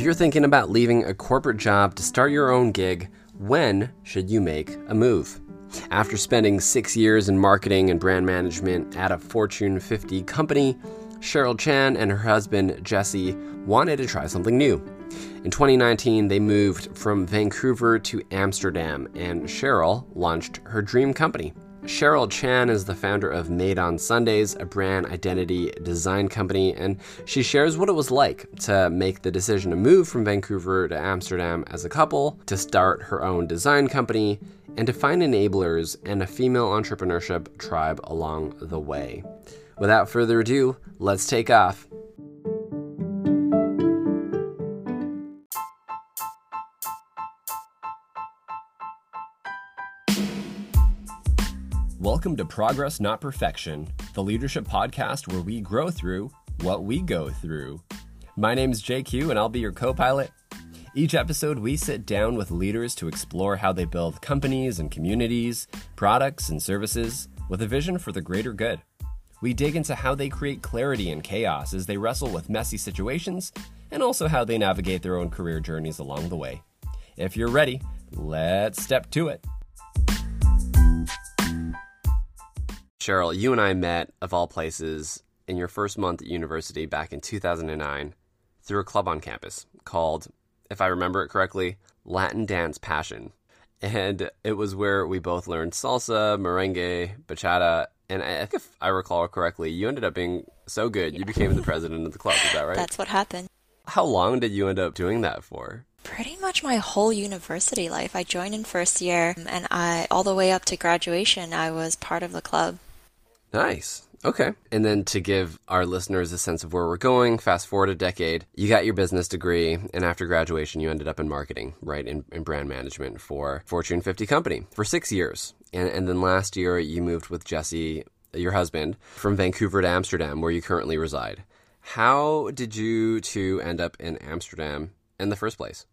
If you're thinking about leaving a corporate job to start your own gig, when should you make a move? After spending six years in marketing and brand management at a Fortune 50 company, Cheryl Chan and her husband Jesse wanted to try something new. In 2019, they moved from Vancouver to Amsterdam, and Cheryl launched her dream company. Cheryl Chan is the founder of Made on Sundays, a brand identity design company, and she shares what it was like to make the decision to move from Vancouver to Amsterdam as a couple, to start her own design company, and to find enablers and a female entrepreneurship tribe along the way. Without further ado, let's take off. Welcome to Progress Not Perfection, the leadership podcast where we grow through what we go through. My name is JQ and I'll be your co pilot. Each episode, we sit down with leaders to explore how they build companies and communities, products and services with a vision for the greater good. We dig into how they create clarity in chaos as they wrestle with messy situations and also how they navigate their own career journeys along the way. If you're ready, let's step to it. Cheryl, you and I met, of all places, in your first month at university back in 2009 through a club on campus called, if I remember it correctly, Latin Dance Passion. And it was where we both learned salsa, merengue, bachata, and I think if I recall correctly, you ended up being so good you became the president of the club. Is that right? That's what happened. How long did you end up doing that for? Pretty much my whole university life. I joined in first year, and I all the way up to graduation, I was part of the club. Nice. Okay. And then to give our listeners a sense of where we're going, fast forward a decade, you got your business degree, and after graduation, you ended up in marketing, right, in, in brand management for Fortune 50 company for six years. And, and then last year, you moved with Jesse, your husband, from Vancouver to Amsterdam, where you currently reside. How did you two end up in Amsterdam in the first place?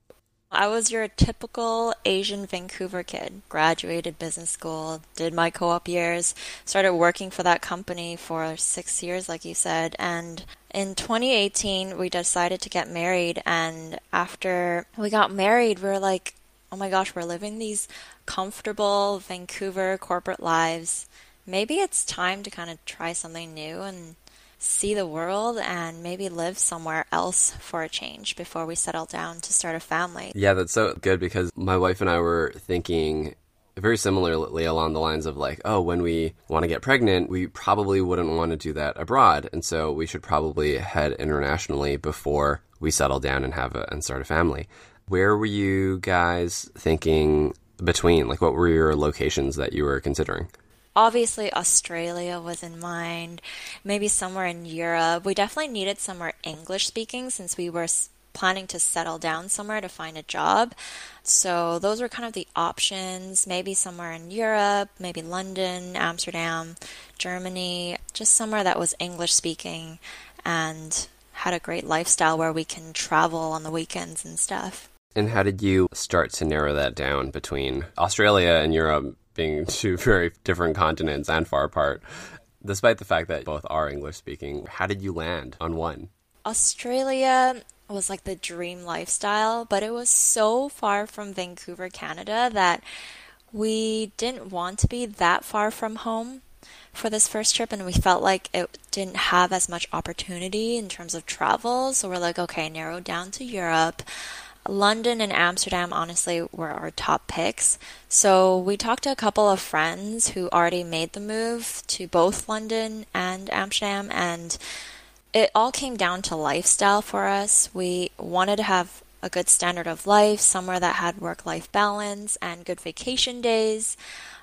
I was your typical Asian Vancouver kid. Graduated business school, did my co op years, started working for that company for six years, like you said. And in 2018, we decided to get married. And after we got married, we were like, oh my gosh, we're living these comfortable Vancouver corporate lives. Maybe it's time to kind of try something new and see the world and maybe live somewhere else for a change before we settle down to start a family. Yeah, that's so good because my wife and I were thinking very similarly along the lines of like, oh, when we want to get pregnant, we probably wouldn't want to do that abroad, and so we should probably head internationally before we settle down and have a and start a family. Where were you guys thinking between? Like, what were your locations that you were considering? Obviously Australia was in mind, maybe somewhere in Europe. We definitely needed somewhere English speaking since we were planning to settle down somewhere to find a job. So those were kind of the options, maybe somewhere in Europe, maybe London, Amsterdam, Germany, just somewhere that was English speaking and had a great lifestyle where we can travel on the weekends and stuff. And how did you start to narrow that down between Australia and Europe? Being two very different continents and far apart, despite the fact that both are English speaking. How did you land on one? Australia was like the dream lifestyle, but it was so far from Vancouver, Canada that we didn't want to be that far from home for this first trip and we felt like it didn't have as much opportunity in terms of travel so we're like okay narrow down to Europe London and Amsterdam, honestly, were our top picks. So we talked to a couple of friends who already made the move to both London and Amsterdam, and it all came down to lifestyle for us. We wanted to have a good standard of life, somewhere that had work life balance and good vacation days.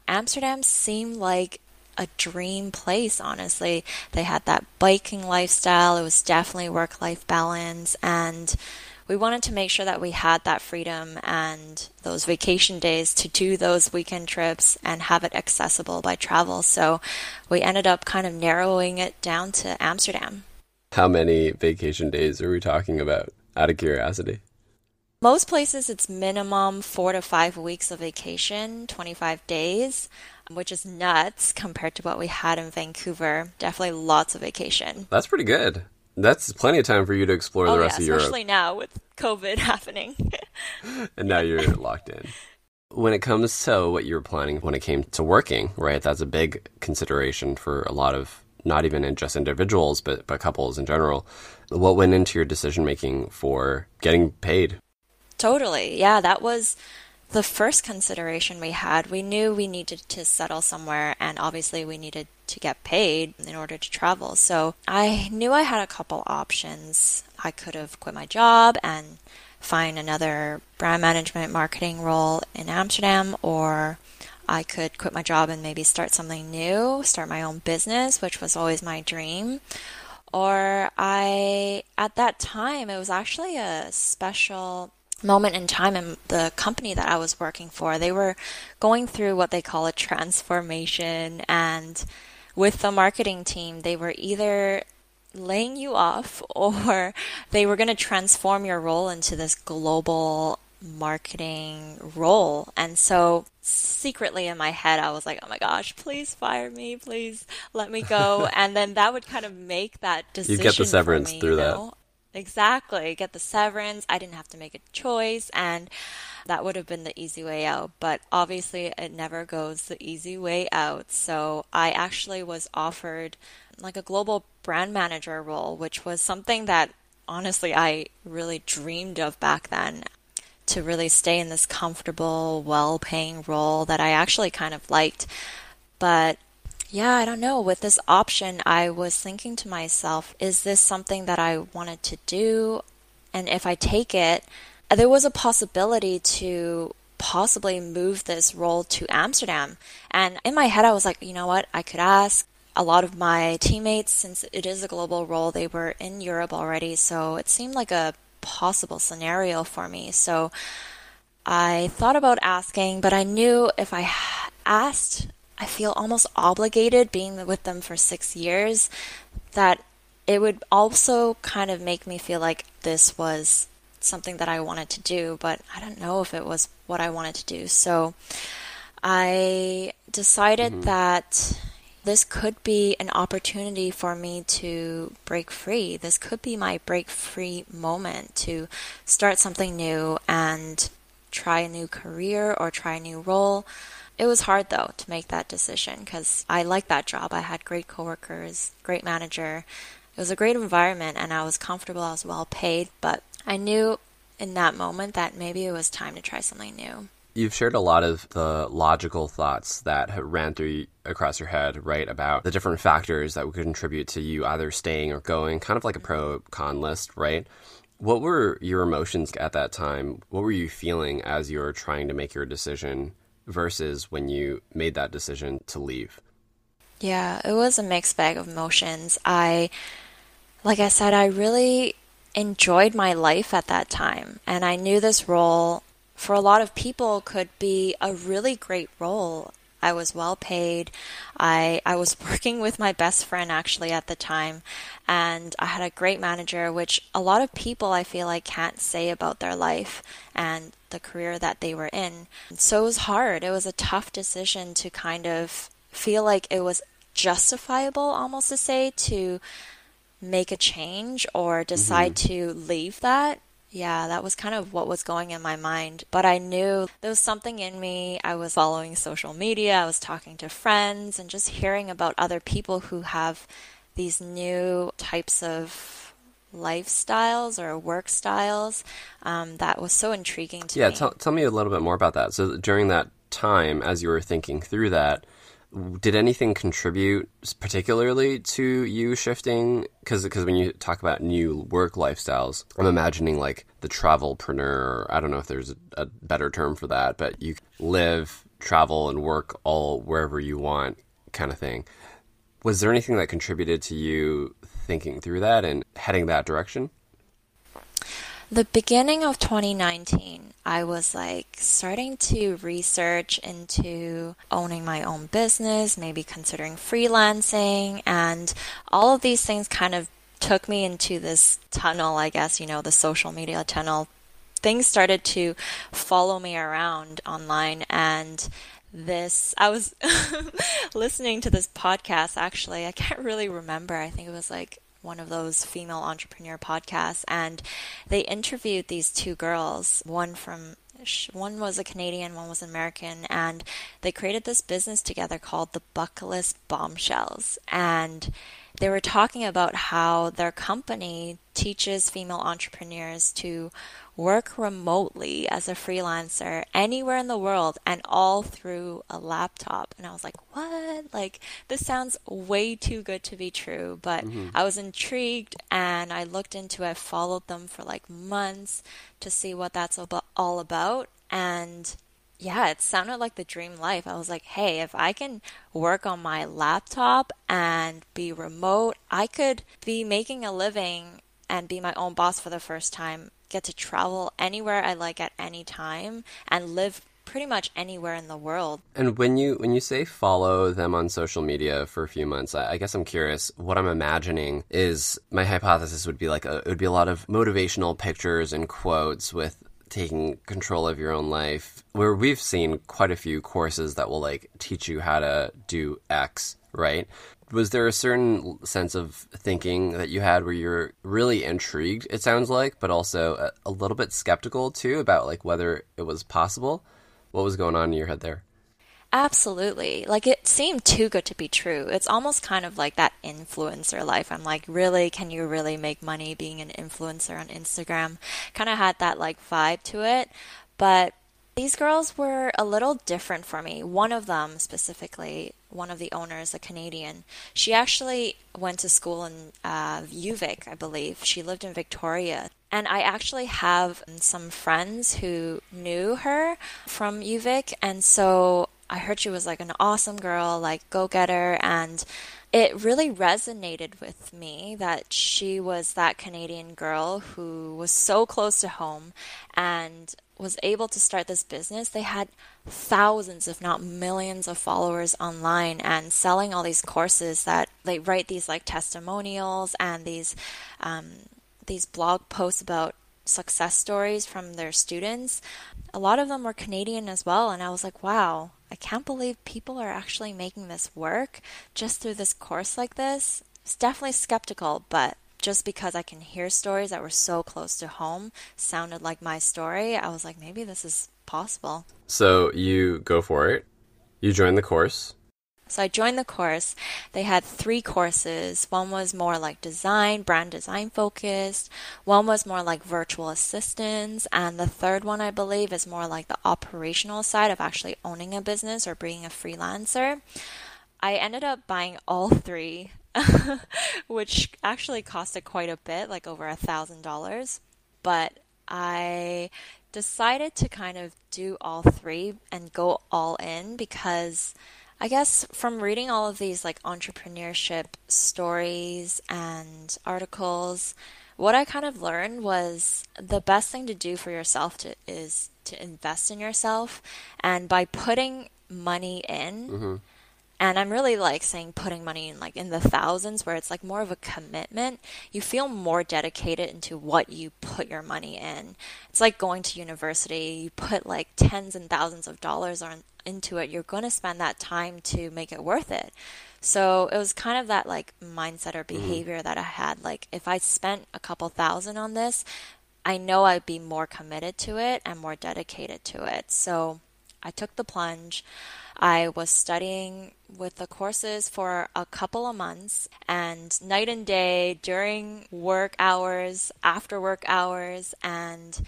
Amsterdam seemed like a dream place, honestly. They had that biking lifestyle, it was definitely work life balance, and we wanted to make sure that we had that freedom and those vacation days to do those weekend trips and have it accessible by travel. So we ended up kind of narrowing it down to Amsterdam. How many vacation days are we talking about, out of curiosity? Most places, it's minimum four to five weeks of vacation, 25 days, which is nuts compared to what we had in Vancouver. Definitely lots of vacation. That's pretty good. That's plenty of time for you to explore oh, the rest yeah, of Europe. Especially now with COVID happening. and now you're locked in. When it comes to what you were planning when it came to working, right? That's a big consideration for a lot of not even in just individuals, but but couples in general. What went into your decision making for getting paid? Totally. Yeah, that was the first consideration we had. We knew we needed to settle somewhere, and obviously we needed to get paid in order to travel. So I knew I had a couple options. I could have quit my job and find another brand management marketing role in Amsterdam, or I could quit my job and maybe start something new, start my own business, which was always my dream. Or I, at that time, it was actually a special moment in time in the company that I was working for. They were going through what they call a transformation, and with the marketing team, they were either laying you off or they were going to transform your role into this global marketing role. And so secretly in my head, I was like, oh my gosh, please fire me, please let me go. and then that would kind of make that decision. You get the severance me, through you that. Exactly. Get the severance. I didn't have to make a choice. And that would have been the easy way out. But obviously, it never goes the easy way out. So I actually was offered like a global brand manager role, which was something that honestly I really dreamed of back then to really stay in this comfortable, well paying role that I actually kind of liked. But yeah, I don't know. With this option, I was thinking to myself, is this something that I wanted to do? And if I take it, there was a possibility to possibly move this role to Amsterdam. And in my head, I was like, you know what? I could ask. A lot of my teammates, since it is a global role, they were in Europe already. So it seemed like a possible scenario for me. So I thought about asking, but I knew if I asked, I feel almost obligated being with them for six years that it would also kind of make me feel like this was something that I wanted to do, but I don't know if it was what I wanted to do. So I decided mm-hmm. that this could be an opportunity for me to break free. This could be my break free moment to start something new and try a new career or try a new role. It was hard though to make that decision because I liked that job. I had great coworkers, great manager. It was a great environment and I was comfortable, I was well paid, but I knew in that moment that maybe it was time to try something new. You've shared a lot of the logical thoughts that ran through across your head, right? About the different factors that would contribute to you either staying or going, kind of like a mm-hmm. pro con list, right? What were your emotions at that time? What were you feeling as you were trying to make your decision versus when you made that decision to leave? Yeah, it was a mixed bag of emotions. I, like I said, I really enjoyed my life at that time. And I knew this role for a lot of people could be a really great role. I was well paid. I I was working with my best friend actually at the time and I had a great manager which a lot of people I feel like can't say about their life and the career that they were in. So it was hard. It was a tough decision to kind of feel like it was justifiable almost to say to make a change or decide mm-hmm. to leave that yeah, that was kind of what was going in my mind. But I knew there was something in me. I was following social media, I was talking to friends, and just hearing about other people who have these new types of lifestyles or work styles um, that was so intriguing to yeah, me. Yeah, tell me a little bit more about that. So during that time, as you were thinking through that, did anything contribute particularly to you shifting? Because because when you talk about new work lifestyles i'm imagining like the travelpreneur i don't know if there's a, a better term for that but you live travel and work all wherever you want kind of thing. Was there anything that contributed to you thinking through that and heading that direction? The beginning of 2019, I was like starting to research into owning my own business, maybe considering freelancing, and all of these things kind of took me into this tunnel, I guess, you know, the social media tunnel. Things started to follow me around online and this I was listening to this podcast actually. I can't really remember. I think it was like one of those female entrepreneur podcasts, and they interviewed these two girls, one from one was a Canadian, one was an American, and they created this business together called the Buckless Bombshells. And they were talking about how their company teaches female entrepreneurs to work remotely as a freelancer anywhere in the world and all through a laptop. And I was like, what? Like, this sounds way too good to be true. But mm-hmm. I was intrigued and I looked into it, followed them for like months to see what that's all about. And yeah, it sounded like the dream life. I was like, hey, if I can work on my laptop and be remote, I could be making a living and be my own boss for the first time, get to travel anywhere I like at any time and live pretty much anywhere in the world. And when you when you say follow them on social media for a few months, I, I guess I'm curious. What I'm imagining is my hypothesis would be like a, it would be a lot of motivational pictures and quotes with taking control of your own life where we've seen quite a few courses that will like teach you how to do x right was there a certain sense of thinking that you had where you're really intrigued it sounds like but also a, a little bit skeptical too about like whether it was possible what was going on in your head there Absolutely. Like it seemed too good to be true. It's almost kind of like that influencer life. I'm like, really? Can you really make money being an influencer on Instagram? Kind of had that like vibe to it. But these girls were a little different for me. One of them specifically, one of the owners, a Canadian, she actually went to school in uh, UVic, I believe. She lived in Victoria. And I actually have some friends who knew her from UVic. And so I heard she was like an awesome girl, like go getter, and it really resonated with me that she was that Canadian girl who was so close to home and was able to start this business. They had thousands, if not millions, of followers online and selling all these courses that they write these like testimonials and these um, these blog posts about success stories from their students. A lot of them were Canadian as well, and I was like, wow, I can't believe people are actually making this work just through this course like this. It's definitely skeptical, but just because I can hear stories that were so close to home, sounded like my story, I was like, maybe this is possible. So you go for it. You join the course. So I joined the course. They had three courses. One was more like design, brand design focused. One was more like virtual assistants. And the third one, I believe, is more like the operational side of actually owning a business or being a freelancer. I ended up buying all three, which actually costed quite a bit, like over a thousand dollars. But I decided to kind of do all three and go all in because I guess from reading all of these like entrepreneurship stories and articles, what I kind of learned was the best thing to do for yourself to, is to invest in yourself. And by putting money in, mm-hmm. And I'm really like saying putting money in like in the thousands where it's like more of a commitment. You feel more dedicated into what you put your money in. It's like going to university. You put like tens and thousands of dollars on, into it. You're going to spend that time to make it worth it. So it was kind of that like mindset or mm-hmm. behavior mm. that I had. Like if I spent a couple thousand on this, I know I'd be more committed to it and more dedicated to it. So I took the plunge. I was studying with the courses for a couple of months and night and day during work hours, after work hours, and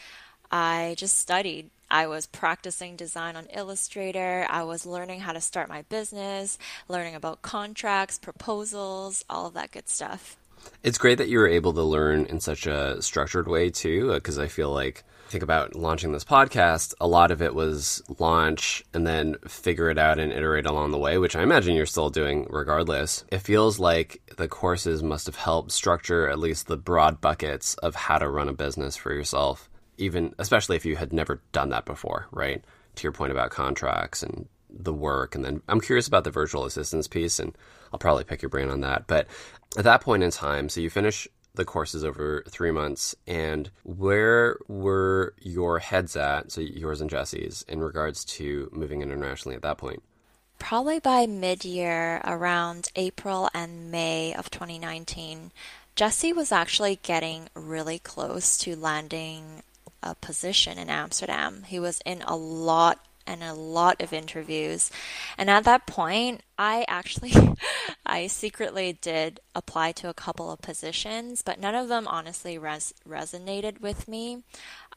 I just studied. I was practicing design on Illustrator. I was learning how to start my business, learning about contracts, proposals, all of that good stuff. It's great that you were able to learn in such a structured way too, uh, because I feel like think about launching this podcast, a lot of it was launch and then figure it out and iterate along the way, which I imagine you're still doing regardless. It feels like the courses must have helped structure at least the broad buckets of how to run a business for yourself, even especially if you had never done that before, right? To your point about contracts and the work. And then I'm curious about the virtual assistance piece, and I'll probably pick your brain on that. But at that point in time, so you finish the courses over three months. And where were your heads at, so yours and Jesse's, in regards to moving internationally at that point? Probably by mid year, around April and May of 2019, Jesse was actually getting really close to landing a position in Amsterdam. He was in a lot and a lot of interviews. And at that point, I actually I secretly did apply to a couple of positions, but none of them honestly res- resonated with me.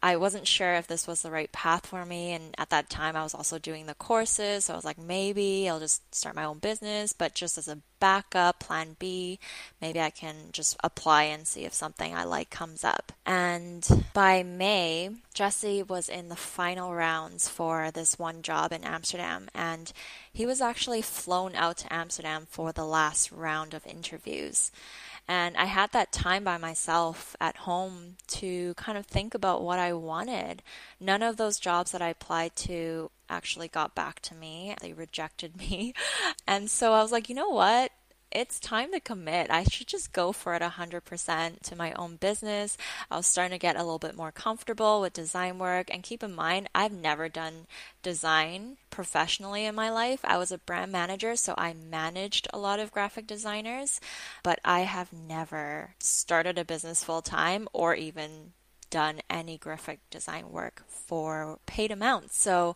I wasn't sure if this was the right path for me. And at that time, I was also doing the courses. So I was like, maybe I'll just start my own business, but just as a backup, plan B, maybe I can just apply and see if something I like comes up. And by May, Jesse was in the final rounds for this one job in Amsterdam. And he was actually flown out to Amsterdam for the last round of interviews. And I had that time by myself at home to kind of think about what I wanted. None of those jobs that I applied to actually got back to me, they rejected me. And so I was like, you know what? it's time to commit. I should just go for it 100% to my own business. I was starting to get a little bit more comfortable with design work. And keep in mind, I've never done design professionally in my life. I was a brand manager, so I managed a lot of graphic designers, but I have never started a business full time or even done any graphic design work for paid amounts. So,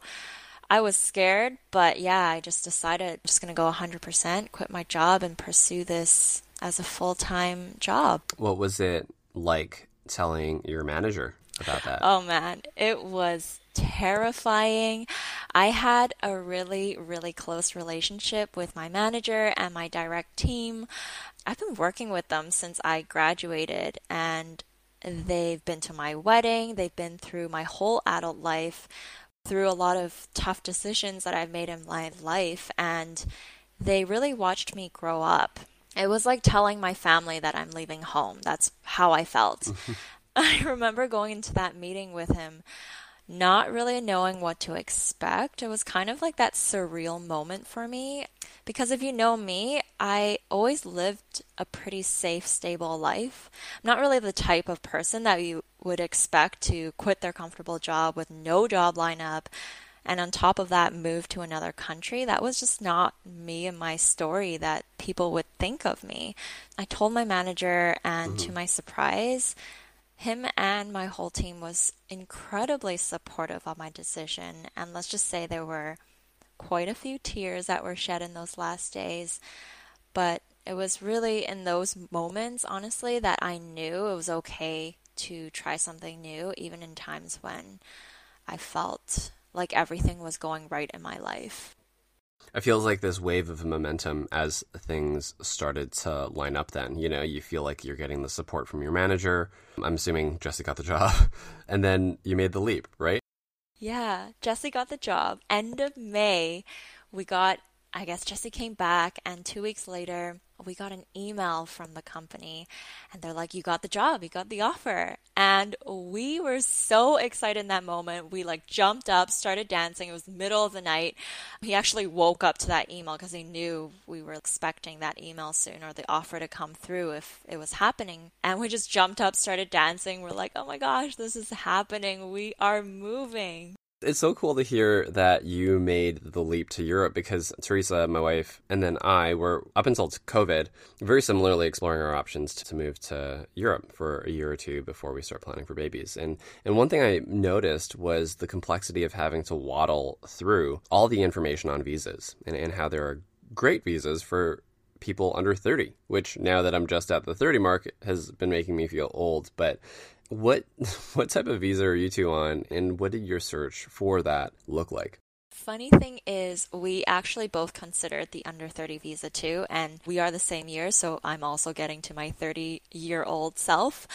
I was scared, but yeah, I just decided I'm just going to go 100%, quit my job, and pursue this as a full time job. What was it like telling your manager about that? Oh man, it was terrifying. I had a really, really close relationship with my manager and my direct team. I've been working with them since I graduated, and they've been to my wedding, they've been through my whole adult life through a lot of tough decisions that I've made in my life, and they really watched me grow up. It was like telling my family that I'm leaving home. That's how I felt. I remember going into that meeting with him not really knowing what to expect. It was kind of like that surreal moment for me. Because if you know me, I always lived a pretty safe, stable life. I'm not really the type of person that you would expect to quit their comfortable job with no job lineup and on top of that move to another country that was just not me and my story that people would think of me i told my manager and mm-hmm. to my surprise him and my whole team was incredibly supportive of my decision. And let's just say there were quite a few tears that were shed in those last days. But it was really in those moments, honestly, that I knew it was okay to try something new, even in times when I felt like everything was going right in my life. It feels like this wave of momentum as things started to line up then. You know, you feel like you're getting the support from your manager. I'm assuming Jesse got the job. And then you made the leap, right? Yeah, Jesse got the job. End of May, we got, I guess Jesse came back, and two weeks later, we got an email from the company and they're like, You got the job, you got the offer. And we were so excited in that moment. We like jumped up, started dancing. It was middle of the night. He actually woke up to that email because he knew we were expecting that email soon or the offer to come through if it was happening. And we just jumped up, started dancing. We're like, Oh my gosh, this is happening. We are moving it's so cool to hear that you made the leap to Europe because Teresa, my wife, and then I were up until COVID very similarly exploring our options to move to Europe for a year or two before we start planning for babies. And and one thing I noticed was the complexity of having to waddle through all the information on visas and, and how there are great visas for people under 30, which now that I'm just at the 30 mark has been making me feel old, but what what type of visa are you two on, and what did your search for that look like? Funny thing is, we actually both considered the under 30 visa too, and we are the same year, so I'm also getting to my 30 year old self.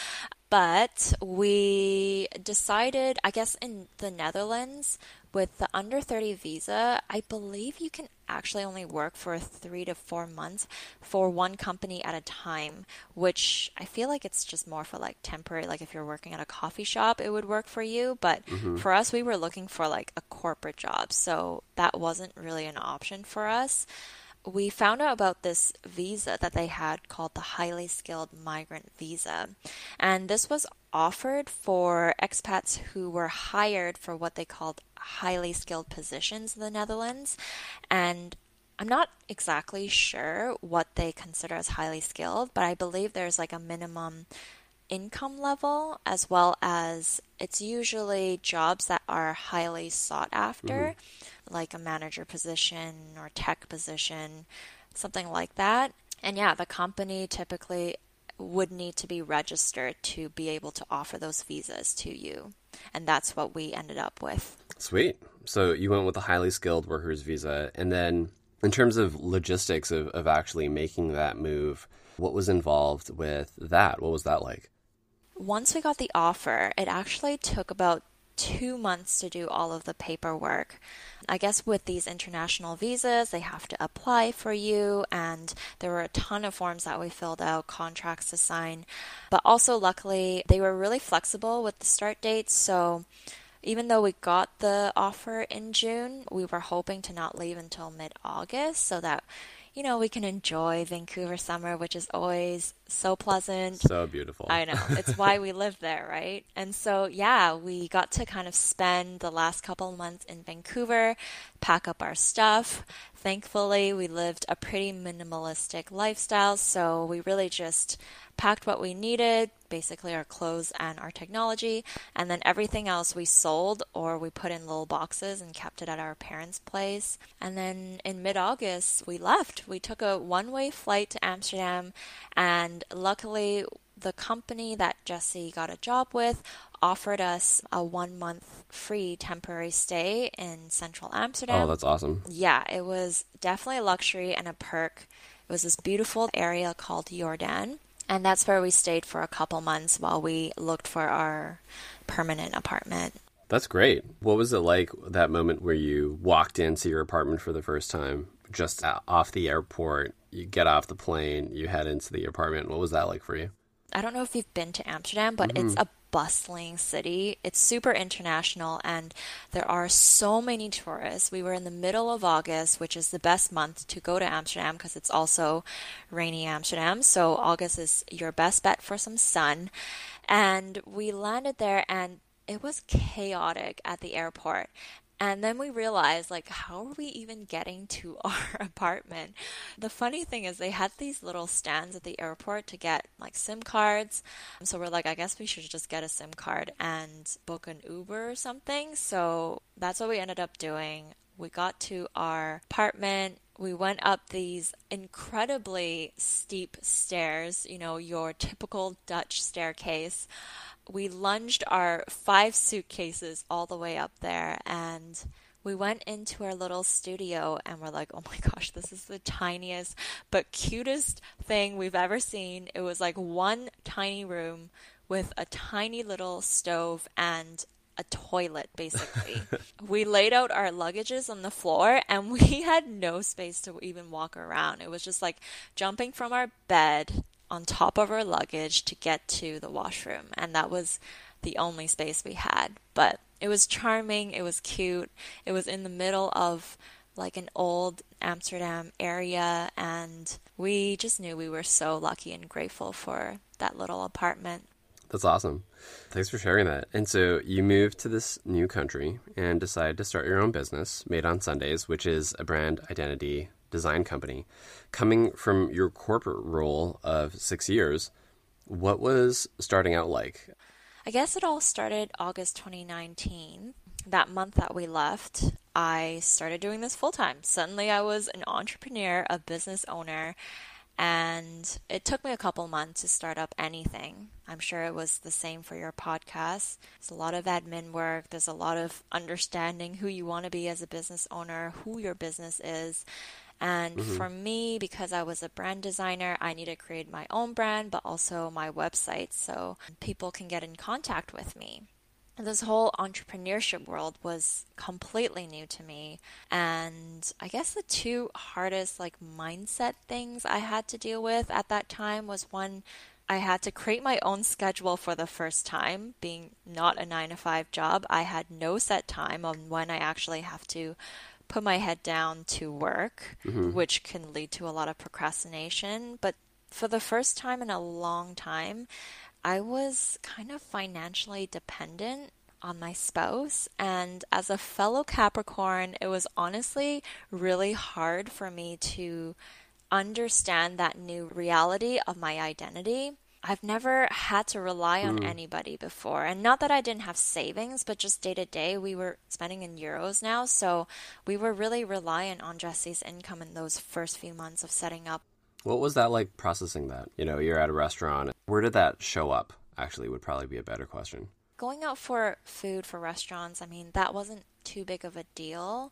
But we decided, I guess, in the Netherlands, with the under 30 visa, I believe you can actually only work for three to four months for one company at a time, which I feel like it's just more for like temporary. Like if you're working at a coffee shop, it would work for you. But mm-hmm. for us, we were looking for like a corporate job. So that wasn't really an option for us we found out about this visa that they had called the highly skilled migrant visa. And this was offered for expats who were hired for what they called highly skilled positions in the Netherlands. And I'm not exactly sure what they consider as highly skilled, but I believe there's like a minimum income level as well as it's usually jobs that are highly sought after, mm-hmm. like a manager position or tech position, something like that. And yeah, the company typically would need to be registered to be able to offer those visas to you. And that's what we ended up with. Sweet. So you went with a highly skilled workers visa. And then, in terms of logistics of, of actually making that move, what was involved with that? What was that like? Once we got the offer, it actually took about two months to do all of the paperwork. I guess with these international visas, they have to apply for you, and there were a ton of forms that we filled out, contracts to sign. But also, luckily, they were really flexible with the start dates. So, even though we got the offer in June, we were hoping to not leave until mid August so that you know, we can enjoy Vancouver summer, which is always so pleasant. So beautiful. I know. It's why we live there, right? And so, yeah, we got to kind of spend the last couple months in Vancouver, pack up our stuff. Thankfully, we lived a pretty minimalistic lifestyle, so we really just packed what we needed, basically our clothes and our technology, and then everything else we sold or we put in little boxes and kept it at our parents' place. And then in mid August, we left. We took a one way flight to Amsterdam, and luckily, the company that Jesse got a job with offered us a one month free temporary stay in central Amsterdam. Oh, that's awesome. Yeah, it was definitely a luxury and a perk. It was this beautiful area called Jordaan. And that's where we stayed for a couple months while we looked for our permanent apartment. That's great. What was it like that moment where you walked into your apartment for the first time, just off the airport? You get off the plane, you head into the apartment. What was that like for you? I don't know if you've been to Amsterdam, but mm-hmm. it's a bustling city. It's super international and there are so many tourists. We were in the middle of August, which is the best month to go to Amsterdam because it's also rainy Amsterdam. So August is your best bet for some sun. And we landed there and it was chaotic at the airport. And then we realized, like, how are we even getting to our apartment? The funny thing is, they had these little stands at the airport to get like SIM cards. So we're like, I guess we should just get a SIM card and book an Uber or something. So that's what we ended up doing. We got to our apartment. We went up these incredibly steep stairs, you know, your typical Dutch staircase we lunged our five suitcases all the way up there and we went into our little studio and we're like, oh my gosh, this is the tiniest but cutest thing we've ever seen. It was like one tiny room with a tiny little stove and a toilet, basically. we laid out our luggages on the floor and we had no space to even walk around. It was just like jumping from our bed on top of our luggage to get to the washroom. And that was the only space we had. But it was charming, it was cute, it was in the middle of like an old Amsterdam area, and we just knew we were so lucky and grateful for that little apartment. That's awesome. Thanks for sharing that. And so you moved to this new country and decided to start your own business, Made on Sundays, which is a brand identity design company. Coming from your corporate role of six years, what was starting out like? I guess it all started August 2019. That month that we left, I started doing this full time. Suddenly, I was an entrepreneur, a business owner, and it took me a couple months to start up anything. I'm sure it was the same for your podcast. There's a lot of admin work, there's a lot of understanding who you want to be as a business owner, who your business is, and mm-hmm. for me, because I was a brand designer, I need to create my own brand, but also my website so people can get in contact with me. And this whole entrepreneurship world was completely new to me. And I guess the two hardest like mindset things I had to deal with at that time was one I had to create my own schedule for the first time, being not a 9 to 5 job. I had no set time on when I actually have to put my head down to work, mm-hmm. which can lead to a lot of procrastination. But for the first time in a long time, I was kind of financially dependent on my spouse. And as a fellow Capricorn, it was honestly really hard for me to understand that new reality of my identity. I've never had to rely on mm. anybody before. And not that I didn't have savings, but just day to day, we were spending in euros now. So we were really reliant on Jesse's income in those first few months of setting up. What was that like processing that? You know, you're at a restaurant. Where did that show up? Actually, would probably be a better question. Going out for food for restaurants, I mean, that wasn't too big of a deal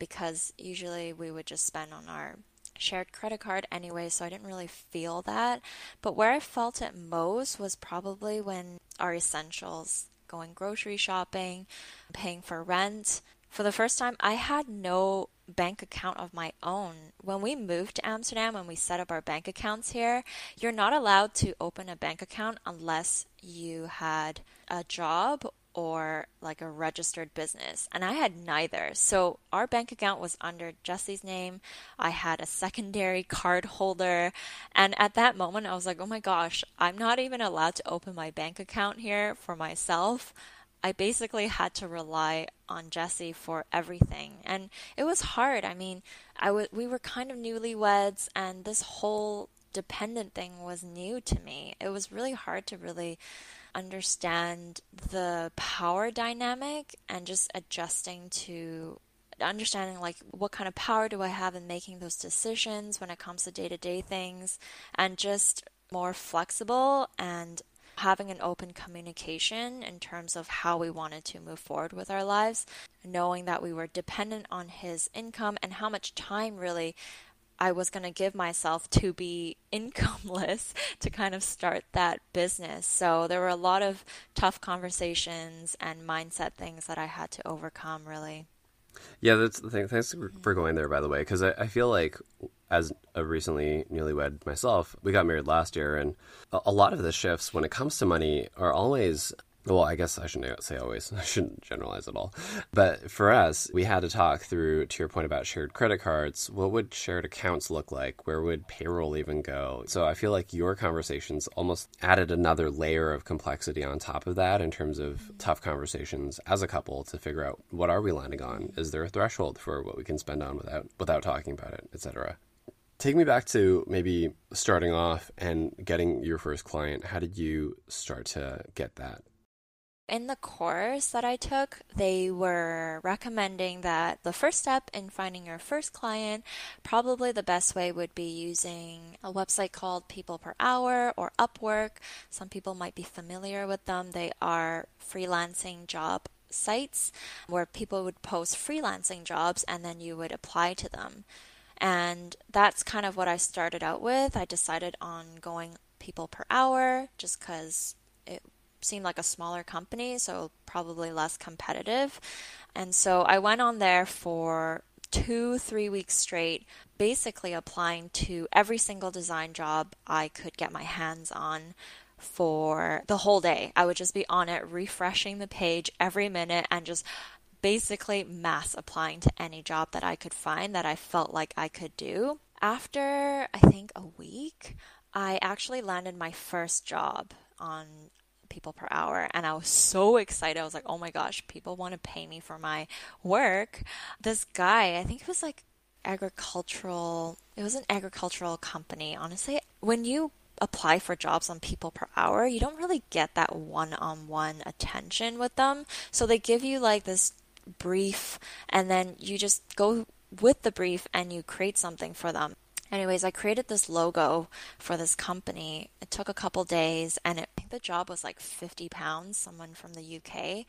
because usually we would just spend on our shared credit card anyway, so I didn't really feel that. But where I felt it most was probably when our essentials, going grocery shopping, paying for rent. For the first time, I had no bank account of my own. When we moved to Amsterdam and we set up our bank accounts here, you're not allowed to open a bank account unless you had a job or like a registered business. And I had neither. So our bank account was under Jesse's name. I had a secondary card holder. And at that moment, I was like, oh my gosh, I'm not even allowed to open my bank account here for myself. I basically had to rely on Jesse for everything. And it was hard. I mean, I w- we were kind of newlyweds, and this whole dependent thing was new to me. It was really hard to really understand the power dynamic and just adjusting to understanding like what kind of power do I have in making those decisions when it comes to day-to-day things and just more flexible and having an open communication in terms of how we wanted to move forward with our lives, knowing that we were dependent on his income and how much time really I was going to give myself to be incomeless to kind of start that business. So there were a lot of tough conversations and mindset things that I had to overcome, really. Yeah, that's the thing. Thanks for going there, by the way, because I, I, feel like as a recently newlywed myself, we got married last year, and a, a lot of the shifts when it comes to money are always well, I guess I shouldn't say always. I shouldn't generalize at all. But for us, we had to talk through, to your point about shared credit cards, what would shared accounts look like? Where would payroll even go? So I feel like your conversations almost added another layer of complexity on top of that in terms of tough conversations as a couple to figure out what are we landing on? Is there a threshold for what we can spend on without without talking about it, etc. Take me back to maybe starting off and getting your first client. How did you start to get that? In the course that I took, they were recommending that the first step in finding your first client, probably the best way would be using a website called People Per Hour or Upwork. Some people might be familiar with them. They are freelancing job sites where people would post freelancing jobs and then you would apply to them. And that's kind of what I started out with. I decided on going people per hour just because it seemed like a smaller company, so probably less competitive. And so I went on there for two, three weeks straight, basically applying to every single design job I could get my hands on for the whole day. I would just be on it, refreshing the page every minute and just basically mass applying to any job that I could find that I felt like I could do. After I think a week, I actually landed my first job on people per hour. And I was so excited. I was like, oh my gosh, people want to pay me for my work. This guy, I think it was like agricultural, it was an agricultural company. Honestly, when you apply for jobs on people per hour, you don't really get that one on one attention with them. So they give you like this brief and then you just go with the brief and you create something for them. Anyways, I created this logo for this company. It took a couple days and it, I think the job was like 50 pounds, someone from the UK.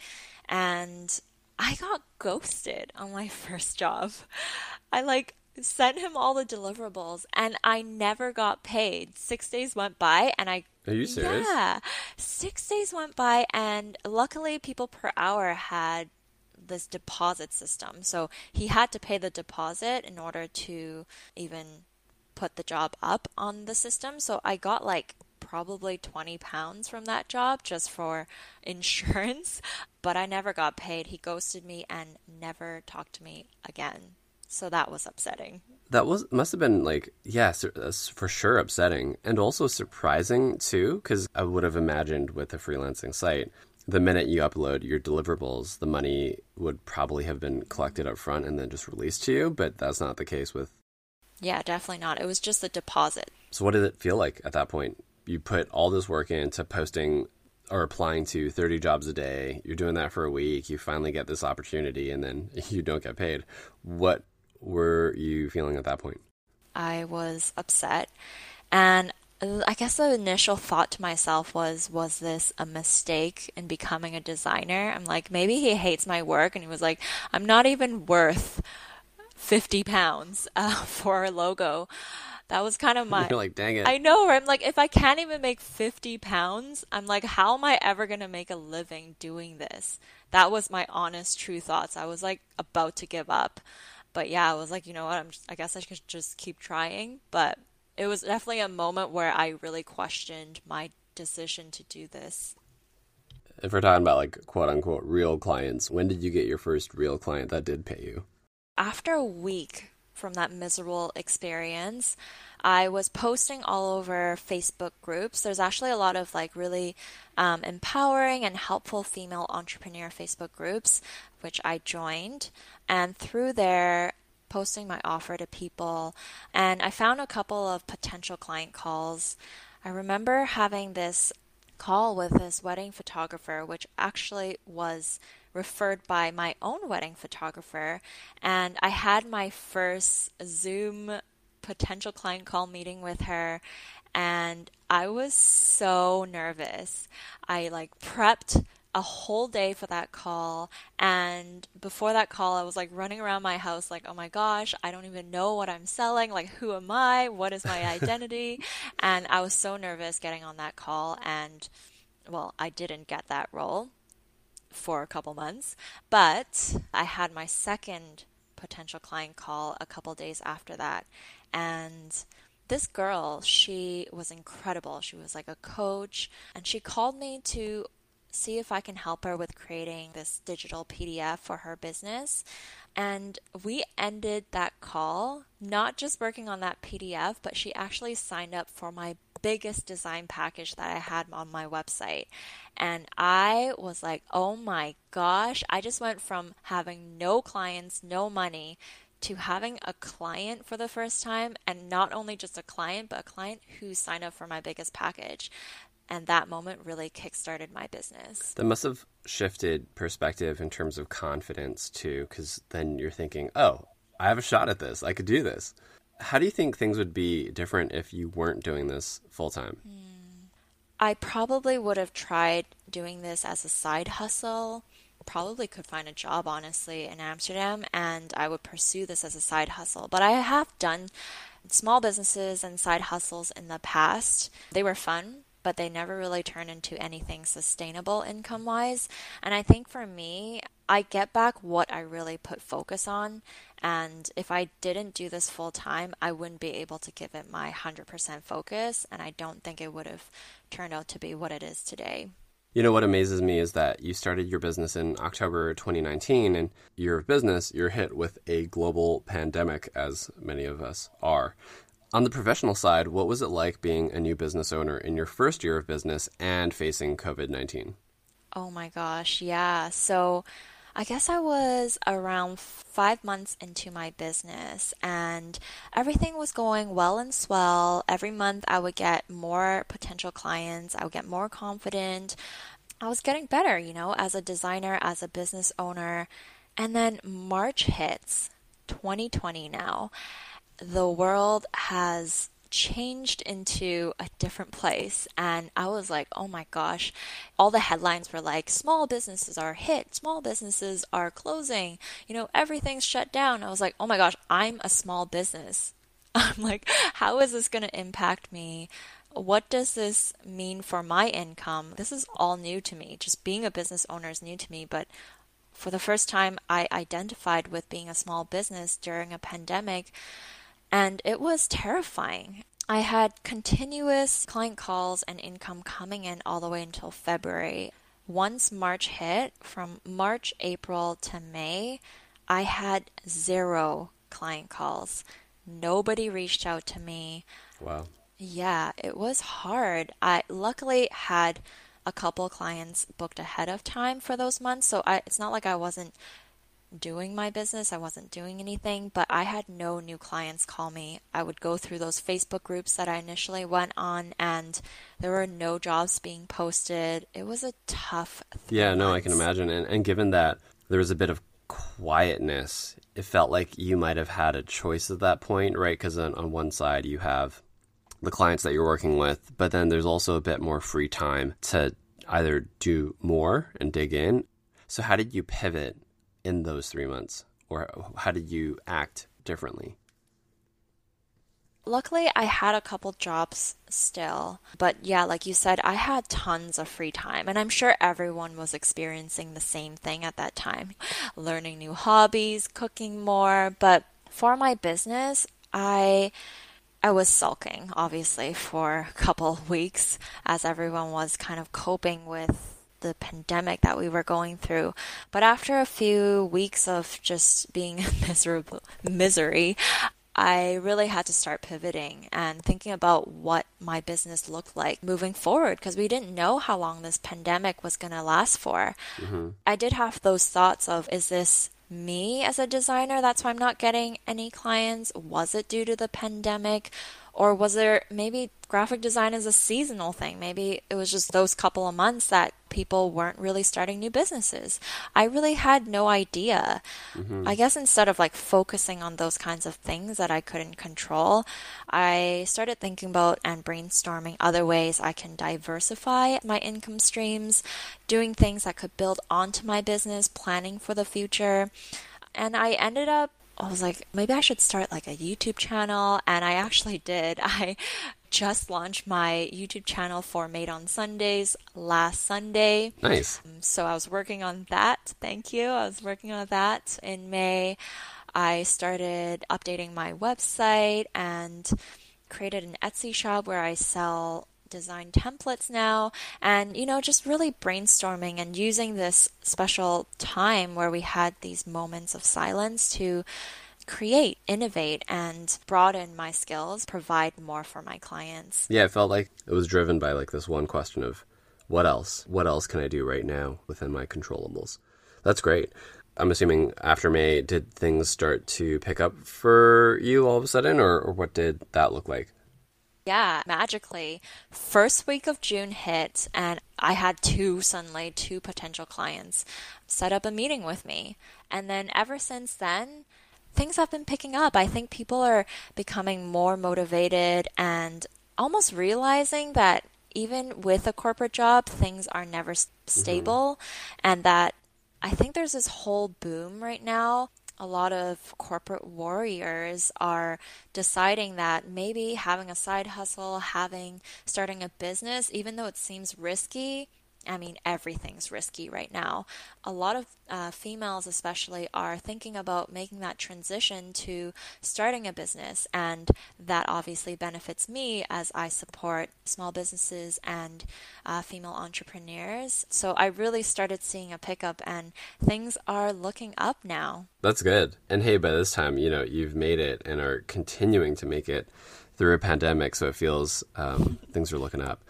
And I got ghosted on my first job. I like sent him all the deliverables and I never got paid. Six days went by and I. Are you serious? Yeah. Six days went by and luckily people per hour had this deposit system. So he had to pay the deposit in order to even put the job up on the system. So I got like probably 20 pounds from that job just for insurance, but I never got paid. He ghosted me and never talked to me again. So that was upsetting. That was must have been like yes, yeah, uh, for sure upsetting and also surprising too cuz I would have imagined with a freelancing site the minute you upload your deliverables, the money would probably have been collected up front and then just released to you, but that's not the case with. Yeah, definitely not. It was just a deposit. So, what did it feel like at that point? You put all this work into posting or applying to 30 jobs a day. You're doing that for a week. You finally get this opportunity and then you don't get paid. What were you feeling at that point? I was upset. And I guess the initial thought to myself was, was this a mistake in becoming a designer? I'm like, maybe he hates my work. And he was like, I'm not even worth 50 pounds uh, for our logo. That was kind of my. You're like, dang it. I know. I'm like, if I can't even make 50 pounds, I'm like, how am I ever going to make a living doing this? That was my honest, true thoughts. I was like about to give up. But yeah, I was like, you know what? I'm just, I guess I should just keep trying. But it was definitely a moment where I really questioned my decision to do this. If we're talking about like quote unquote real clients, when did you get your first real client that did pay you? After a week from that miserable experience, I was posting all over Facebook groups. There's actually a lot of like really um, empowering and helpful female entrepreneur Facebook groups, which I joined. And through there, posting my offer to people, and I found a couple of potential client calls. I remember having this call with this wedding photographer, which actually was referred by my own wedding photographer. And I had my first Zoom potential client call meeting with her. And I was so nervous. I like prepped a whole day for that call. And before that call, I was like running around my house, like, oh my gosh, I don't even know what I'm selling. Like, who am I? What is my identity? and I was so nervous getting on that call. And well, I didn't get that role for a couple months, but I had my second potential client call a couple days after that. And this girl, she was incredible. She was like a coach, and she called me to see if I can help her with creating this digital PDF for her business. And we ended that call not just working on that PDF, but she actually signed up for my biggest design package that I had on my website. And I was like, oh my gosh, I just went from having no clients, no money to having a client for the first time and not only just a client but a client who signed up for my biggest package and that moment really kickstarted my business. That must have shifted perspective in terms of confidence too, because then you're thinking, oh, I have a shot at this. I could do this. How do you think things would be different if you weren't doing this full time? Mm. I probably would have tried doing this as a side hustle. Probably could find a job, honestly, in Amsterdam, and I would pursue this as a side hustle. But I have done small businesses and side hustles in the past. They were fun but they never really turn into anything sustainable income wise. And I think for me, I get back what I really put focus on. And if I didn't do this full time, I wouldn't be able to give it my 100% focus. And I don't think it would have turned out to be what it is today. You know what amazes me is that you started your business in October 2019, and your business, you're hit with a global pandemic, as many of us are. On the professional side, what was it like being a new business owner in your first year of business and facing COVID 19? Oh my gosh, yeah. So I guess I was around five months into my business and everything was going well and swell. Every month I would get more potential clients, I would get more confident. I was getting better, you know, as a designer, as a business owner. And then March hits, 2020 now the world has changed into a different place and I was like, "Oh my gosh." All the headlines were like, "Small businesses are hit, small businesses are closing. You know, everything's shut down." I was like, "Oh my gosh, I'm a small business." I'm like, "How is this going to impact me?" What does this mean for my income? This is all new to me. Just being a business owner is new to me, but for the first time I identified with being a small business during a pandemic and it was terrifying. I had continuous client calls and income coming in all the way until February. Once March hit, from March, April to May, I had zero client calls. Nobody reached out to me. Wow. Yeah, it was hard. I luckily had a couple clients booked ahead of time for those months. So I, it's not like I wasn't doing my business. I wasn't doing anything, but I had no new clients call me. I would go through those Facebook groups that I initially went on, and there were no jobs being posted. It was a tough. Yeah, no, months. I can imagine. And, and given that there was a bit of quietness, it felt like you might have had a choice at that point, right? Because on, on one side, you have the clients that you're working with, but then there's also a bit more free time to either do more and dig in. So, how did you pivot in those three months, or how did you act differently? Luckily, I had a couple jobs still. But yeah, like you said, I had tons of free time. And I'm sure everyone was experiencing the same thing at that time learning new hobbies, cooking more. But for my business, I. I was sulking, obviously, for a couple weeks as everyone was kind of coping with the pandemic that we were going through. But after a few weeks of just being miserable misery, I really had to start pivoting and thinking about what my business looked like moving forward because we didn't know how long this pandemic was going to last for. Mm-hmm. I did have those thoughts of is this me as a designer that's why I'm not getting any clients? Was it due to the pandemic? Or was there maybe graphic design is a seasonal thing? Maybe it was just those couple of months that people weren't really starting new businesses. I really had no idea. Mm-hmm. I guess instead of like focusing on those kinds of things that I couldn't control, I started thinking about and brainstorming other ways I can diversify my income streams, doing things that could build onto my business, planning for the future. And I ended up I was like, maybe I should start like a YouTube channel. And I actually did. I just launched my YouTube channel for Made on Sundays last Sunday. Nice. Um, so I was working on that. Thank you. I was working on that in May. I started updating my website and created an Etsy shop where I sell design templates now and you know just really brainstorming and using this special time where we had these moments of silence to create, innovate, and broaden my skills, provide more for my clients. Yeah, it felt like it was driven by like this one question of what else? What else can I do right now within my controllables? That's great. I'm assuming after May, did things start to pick up for you all of a sudden, or, or what did that look like? Yeah, magically. First week of June hit, and I had two, suddenly, two potential clients set up a meeting with me. And then ever since then, things have been picking up. I think people are becoming more motivated and almost realizing that even with a corporate job, things are never mm-hmm. stable, mm-hmm. and that I think there's this whole boom right now a lot of corporate warriors are deciding that maybe having a side hustle, having starting a business, even though it seems risky, I mean, everything's risky right now. A lot of uh, females, especially, are thinking about making that transition to starting a business, and that obviously benefits me as I support small businesses and uh, female entrepreneurs. So I really started seeing a pickup, and things are looking up now. That's good. And hey, by this time, you know, you've made it and are continuing to make it through a pandemic, so it feels um, things are looking up.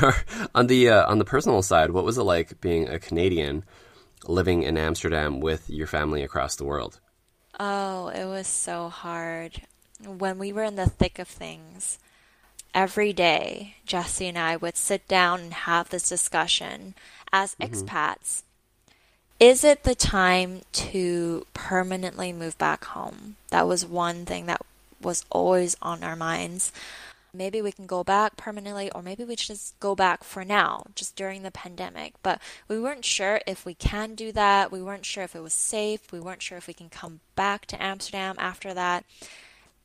on the uh, on the personal side, what was it like being a Canadian living in Amsterdam with your family across the world? Oh, it was so hard. When we were in the thick of things, every day, Jesse and I would sit down and have this discussion as mm-hmm. expats. Is it the time to permanently move back home? That was one thing that was always on our minds. Maybe we can go back permanently, or maybe we just go back for now, just during the pandemic. But we weren't sure if we can do that. We weren't sure if it was safe. We weren't sure if we can come back to Amsterdam after that.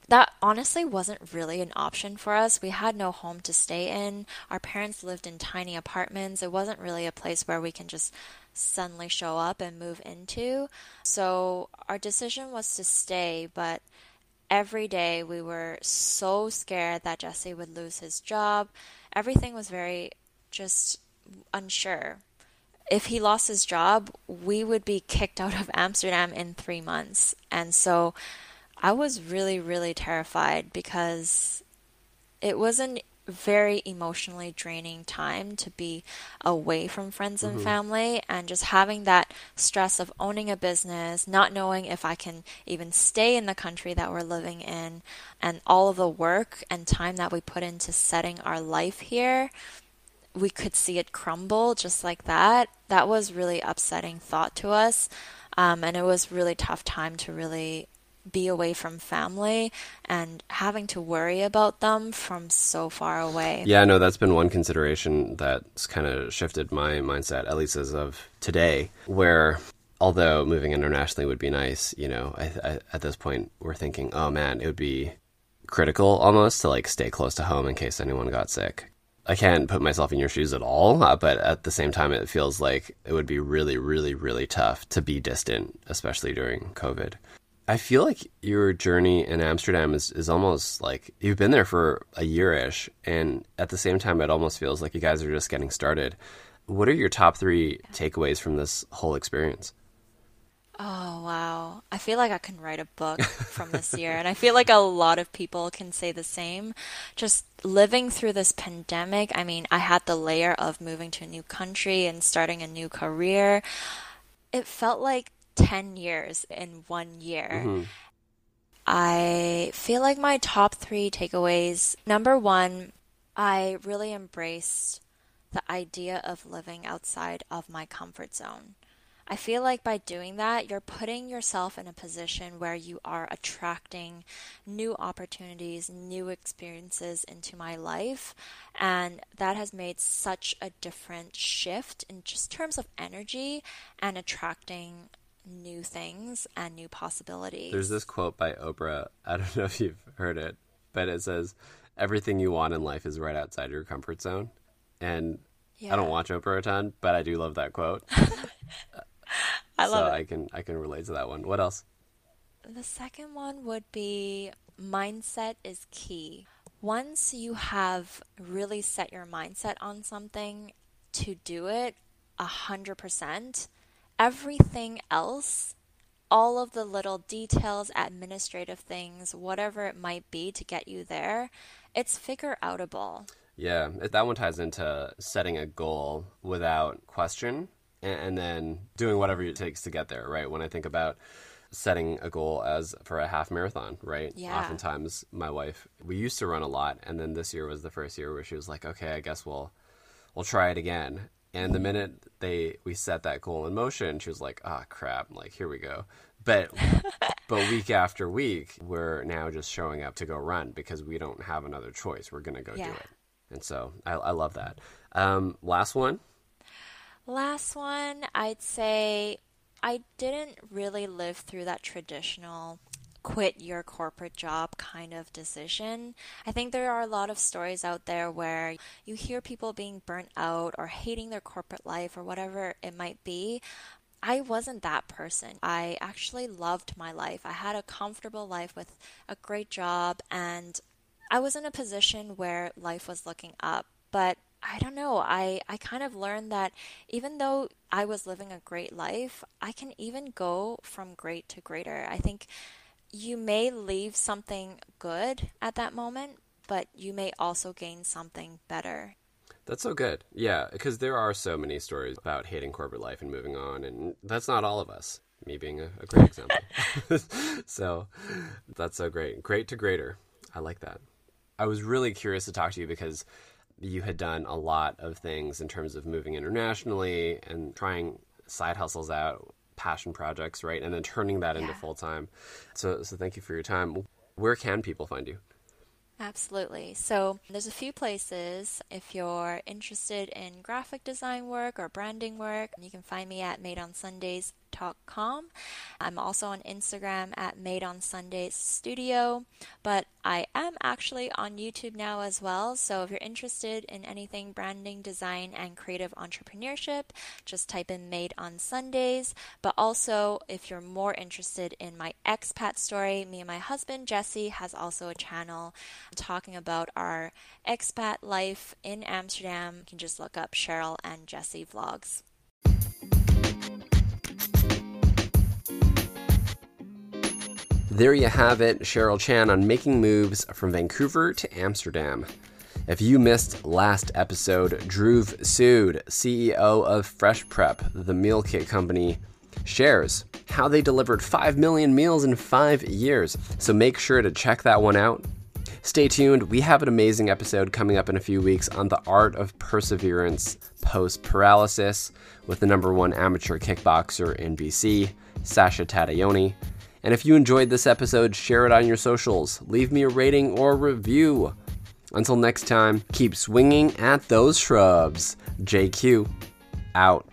That honestly wasn't really an option for us. We had no home to stay in. Our parents lived in tiny apartments. It wasn't really a place where we can just suddenly show up and move into. So our decision was to stay, but every day we were so scared that Jesse would lose his job. Everything was very just unsure. If he lost his job, we would be kicked out of Amsterdam in three months. And so I was really, really terrified because it wasn't very emotionally draining time to be away from friends and mm-hmm. family and just having that stress of owning a business, not knowing if I can even stay in the country that we're living in, and all of the work and time that we put into setting our life here. We could see it crumble just like that. That was really upsetting thought to us. Um, and it was really tough time to really be away from family and having to worry about them from so far away. Yeah, no, that's been one consideration that's kind of shifted my mindset, at least as of today, where although moving internationally would be nice, you know, I, I, at this point we're thinking, oh man, it would be critical almost to like stay close to home in case anyone got sick. I can't put myself in your shoes at all, uh, but at the same time, it feels like it would be really, really, really tough to be distant, especially during COVID. I feel like your journey in Amsterdam is, is almost like you've been there for a year ish, and at the same time, it almost feels like you guys are just getting started. What are your top three takeaways from this whole experience? Oh, wow. I feel like I can write a book from this year. And I feel like a lot of people can say the same. Just living through this pandemic, I mean, I had the layer of moving to a new country and starting a new career. It felt like 10 years in one year. Mm-hmm. I feel like my top three takeaways number one, I really embraced the idea of living outside of my comfort zone. I feel like by doing that, you're putting yourself in a position where you are attracting new opportunities, new experiences into my life. And that has made such a different shift in just terms of energy and attracting new things and new possibilities. There's this quote by Oprah. I don't know if you've heard it, but it says, Everything you want in life is right outside your comfort zone. And yeah. I don't watch Oprah a ton, but I do love that quote. I love so it. I can I can relate to that one. What else? The second one would be mindset is key. Once you have really set your mindset on something to do it a hundred percent, everything else, all of the little details, administrative things, whatever it might be to get you there, it's figure outable. Yeah, that one ties into setting a goal without question and, then doing whatever it takes to get there, right? When I think about setting a goal as for a half marathon, right? Yeah. Oftentimes, my wife, we used to run a lot, and then this year was the first year where she was like, "Okay, I guess we'll we'll try it again." And the minute they we set that goal in motion, she was like, "Ah, oh, crap!" I'm like, here we go. But but week after week, we're now just showing up to go run because we don't have another choice. We're gonna go yeah. do it. And so I, I love that. Um, last one. Last one, I'd say I didn't really live through that traditional quit your corporate job kind of decision. I think there are a lot of stories out there where you hear people being burnt out or hating their corporate life or whatever it might be. I wasn't that person. I actually loved my life. I had a comfortable life with a great job and I was in a position where life was looking up. But I don't know. I, I kind of learned that even though I was living a great life, I can even go from great to greater. I think you may leave something good at that moment, but you may also gain something better. That's so good. Yeah, because there are so many stories about hating corporate life and moving on, and that's not all of us. Me being a, a great example. so that's so great. Great to greater. I like that. I was really curious to talk to you because you had done a lot of things in terms of moving internationally and trying side hustles out, passion projects, right? And then turning that yeah. into full time. So, so thank you for your time. Where can people find you? Absolutely. So there's a few places. If you're interested in graphic design work or branding work, you can find me at Made on Sundays I'm also on Instagram at Made on Sundays Studio, but I am actually on YouTube now as well. So if you're interested in anything branding, design, and creative entrepreneurship, just type in Made on Sundays. But also, if you're more interested in my expat story, me and my husband Jesse has also a channel talking about our expat life in Amsterdam. You can just look up Cheryl and Jesse vlogs. There you have it, Cheryl Chan on making moves from Vancouver to Amsterdam. If you missed last episode, Dhruv Sood, CEO of Fresh Prep, the meal kit company, shares how they delivered 5 million meals in five years. So make sure to check that one out. Stay tuned. We have an amazing episode coming up in a few weeks on the art of perseverance post paralysis with the number one amateur kickboxer in BC, Sasha Taddayoni. And if you enjoyed this episode, share it on your socials, leave me a rating or review. Until next time, keep swinging at those shrubs. JQ, out.